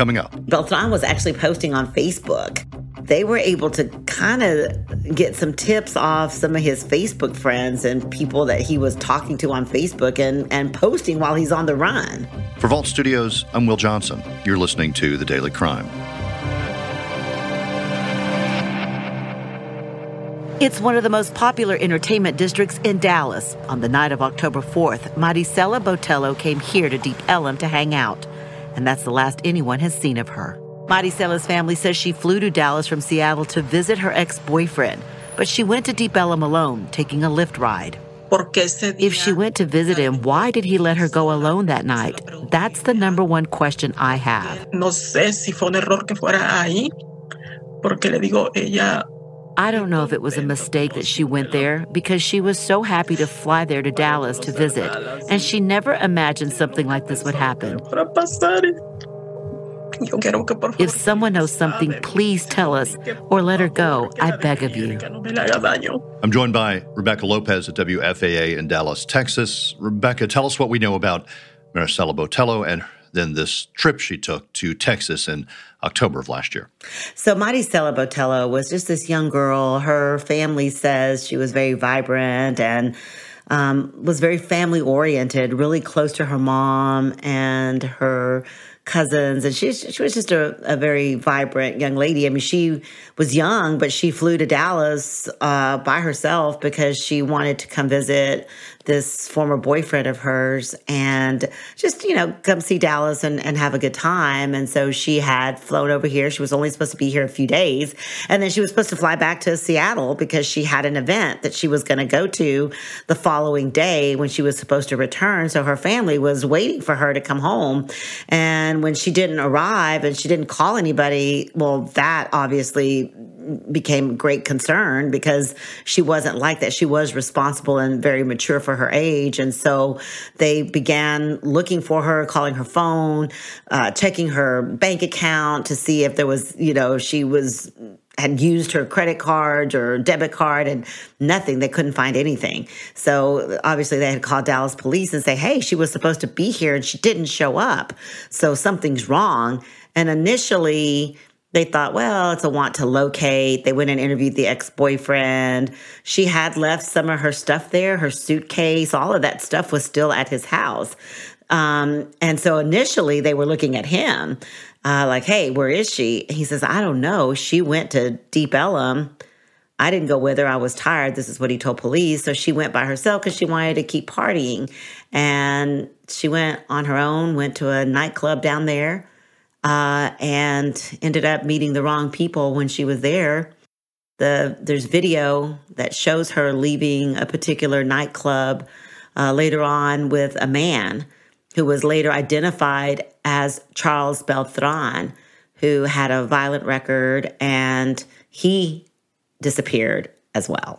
coming up. Beltran was actually posting on Facebook. They were able to kind of get some tips off some of his Facebook friends and people that he was talking to on Facebook and, and posting while he's on the run. For Vault Studios, I'm Will Johnson. You're listening to The Daily Crime. It's one of the most popular entertainment districts in Dallas. On the night of October 4th, Marisela Botello came here to Deep Ellum to hang out. And that's the last anyone has seen of her. Marisela's family says she flew to Dallas from Seattle to visit her ex boyfriend, but she went to Deep Ellum alone, taking a Lyft ride. If she went to visit him, why did he let her go alone that night? That's the number one question I have. No sé si fue un error que fuera ahí, porque le digo, ella I don't know if it was a mistake that she went there because she was so happy to fly there to Dallas to visit, and she never imagined something like this would happen. If someone knows something, please tell us or let her go. I beg of you. I'm joined by Rebecca Lopez at WFAA in Dallas, Texas. Rebecca, tell us what we know about Marisela Botello and then this trip she took to Texas in October of last year. So Marisela Botello was just this young girl. Her family says she was very vibrant and um, was very family oriented, really close to her mom and her cousins, and she she was just a, a very vibrant young lady. I mean, she was young, but she flew to Dallas uh, by herself because she wanted to come visit this former boyfriend of hers and just, you know, come see Dallas and, and have a good time. And so she had flown over here. She was only supposed to be here a few days. And then she was supposed to fly back to Seattle because she had an event that she was going to go to the following day when she was supposed to return. So her family was waiting for her to come home. And when she didn't arrive and she didn't call anybody, well, that obviously became great concern because she wasn't like that. She was responsible and very mature for her age. And so they began looking for her, calling her phone, uh, checking her bank account to see if there was, you know, she was had used her credit card or debit card and nothing. They couldn't find anything. So obviously they had called Dallas police and say, hey, she was supposed to be here and she didn't show up. So something's wrong. And initially, they thought, well, it's a want to locate. They went and interviewed the ex boyfriend. She had left some of her stuff there, her suitcase, all of that stuff was still at his house. Um, and so initially they were looking at him, uh, like, hey, where is she? He says, I don't know. She went to Deep Ellum. I didn't go with her. I was tired. This is what he told police. So she went by herself because she wanted to keep partying. And she went on her own, went to a nightclub down there uh, and ended up meeting the wrong people when she was there. The there's video that shows her leaving a particular nightclub uh, later on with a man who was later identified as Charles Beltran, who had a violent record, and he disappeared as well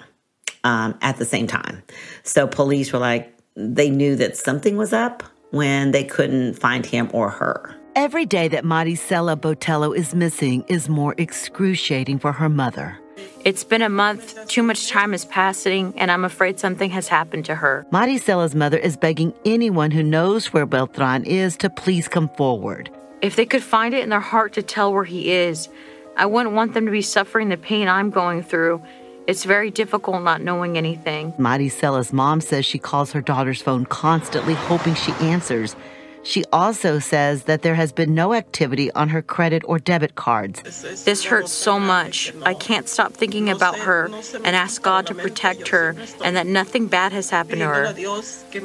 um, at the same time. So police were like, they knew that something was up when they couldn't find him or her. Every day that Marisela Botello is missing is more excruciating for her mother. It's been a month, too much time is passing, and I'm afraid something has happened to her. Marisela's mother is begging anyone who knows where Beltran is to please come forward. If they could find it in their heart to tell where he is, I wouldn't want them to be suffering the pain I'm going through. It's very difficult not knowing anything. Marisela's mom says she calls her daughter's phone constantly, hoping she answers. She also says that there has been no activity on her credit or debit cards. This hurts so much. I can't stop thinking about her and ask God to protect her and that nothing bad has happened to her.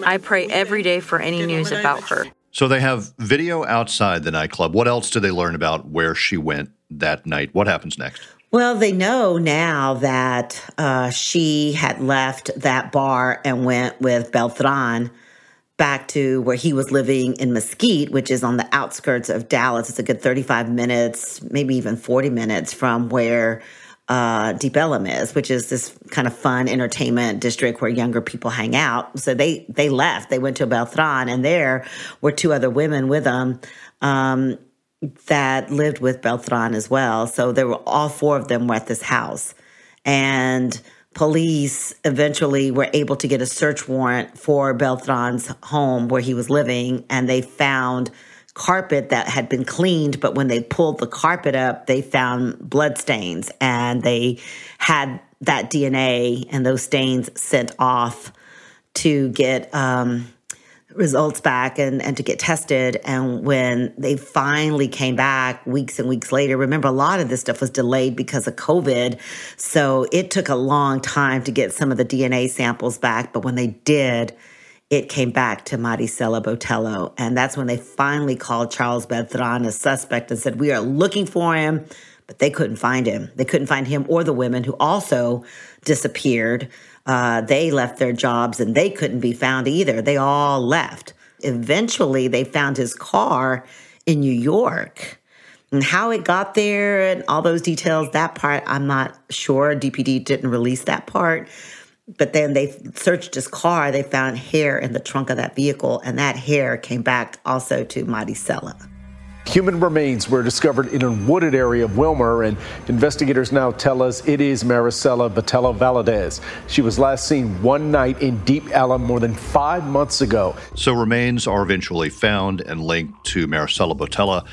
I pray every day for any news about her. So they have video outside the nightclub. What else do they learn about where she went that night? What happens next? Well, they know now that uh, she had left that bar and went with Beltran back to where he was living in Mesquite, which is on the outskirts of Dallas. It's a good 35 minutes, maybe even 40 minutes from where uh, Deep Ellum is, which is this kind of fun entertainment district where younger people hang out. So they they left. They went to Beltran, and there were two other women with them um, that lived with Beltran as well. So there were all four of them were at this house, and police eventually were able to get a search warrant for Beltran's home where he was living, and they found carpet that had been cleaned, but when they pulled the carpet up, they found blood stains and they had that DNA and those stains sent off to get um, results back and, and to get tested. And when they finally came back weeks and weeks later, remember a lot of this stuff was delayed because of COVID. So it took a long time to get some of the DNA samples back. But when they did, it came back to Marisela Botello. And that's when they finally called Charles Beltran a suspect and said, We are looking for him. But they couldn't find him. They couldn't find him or the women who also disappeared. Uh, they left their jobs and they couldn't be found either. They all left. Eventually, they found his car in New York. And how it got there and all those details, that part I'm not sure. DPD didn't release that part. But then they searched his car. They found hair in the trunk of that vehicle, and that hair came back also to Marisela. Human remains were discovered in a wooded area of Wilmer, and investigators now tell us it is Marisela Botello Valadez. She was last seen one night in Deep Ellum more than five months ago. So remains are eventually found and linked to Marisela Botello.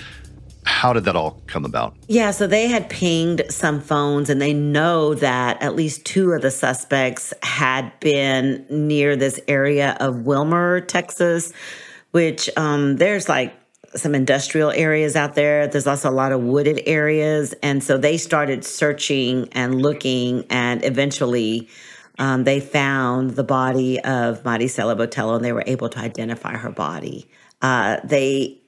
How did that all come about? Yeah, so they had pinged some phones and they know that at least two of the suspects had been near this area of Wilmer, Texas, which um, there's like some industrial areas out there. There's also a lot of wooded areas. And so they started searching and looking, and eventually um, they found the body of Marisela Botello and they were able to identify her body. Uh, they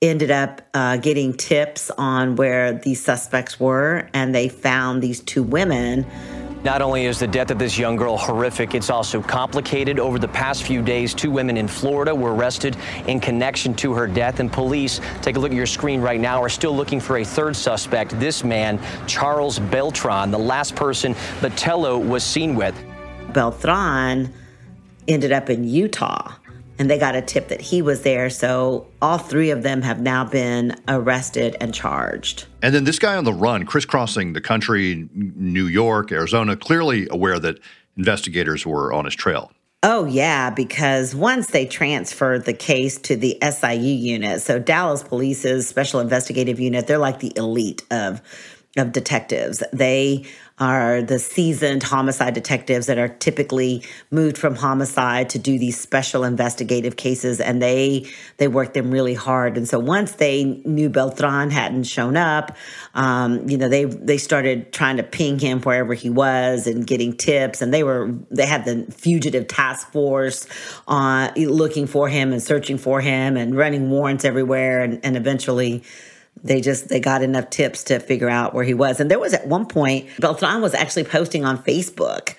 ended up uh, getting tips on where these suspects were, and they found these two women not only is the death of this young girl horrific, it's also complicated. Over the past few days, two women in Florida were arrested in connection to her death, and police, take a look at your screen right now, are still looking for a third suspect. This man, Charles Beltran, the last person Botello was seen with. Beltran ended up in Utah and they got a tip that he was there. So all three of them have now been arrested and charged. And then this guy on the run, crisscrossing the country, New York, Arizona, clearly aware that investigators were on his trail. Oh, yeah, because once they transferred the case to the SIU unit, so Dallas Police's Special Investigative Unit, they're like the elite of of detectives. They are the seasoned homicide detectives that are typically moved from homicide to do these special investigative cases and they they work them really hard and so once they knew beltran hadn't shown up um, you know they they started trying to ping him wherever he was and getting tips and they were they had the fugitive task force on uh, looking for him and searching for him and running warrants everywhere and, and eventually they just they got enough tips to figure out where he was. And there was at one point beltran was actually posting on facebook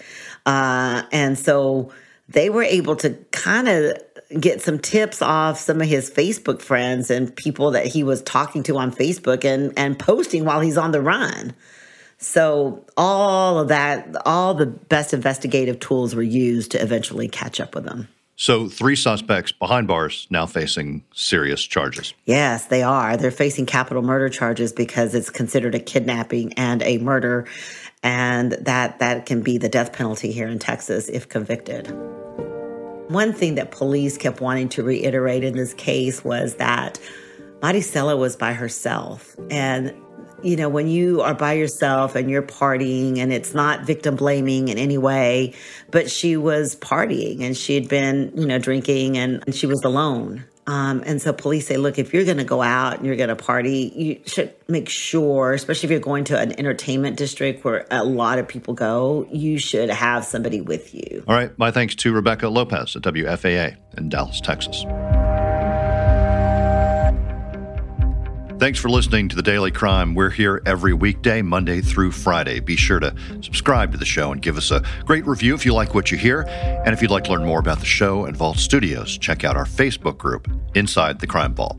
uh, and so they were able to kind of get some tips off some of his facebook friends and people that he was talking to on facebook and and posting while he's on the run. So all of that all the best investigative tools were used to eventually catch up with him so, three suspects behind bars now facing serious charges. Yes, they are. They're facing capital murder charges because it's considered a kidnapping and a murder, and that that can be the death penalty here in Texas if convicted. One thing that police kept wanting to reiterate in this case was that Marisela was by herself, and you know, when you are by yourself and you're partying and it's not victim blaming in any way, but she was partying and she had been, you know, drinking and she was alone. Um, and so police say, look, if you're going to go out and you're going to party, you should make sure, especially if you're going to an entertainment district where a lot of people go, you should have somebody with you. All right. My thanks to Rebecca Lopez at WFAA in Dallas, Texas. Thanks for listening to the Daily Crime. We're here every weekday, Monday through Friday. Be sure to subscribe to the show and give us a great review if you like what you hear. And if you'd like to learn more about the show and Vault Studios, check out our Facebook group, Inside the Crime Vault.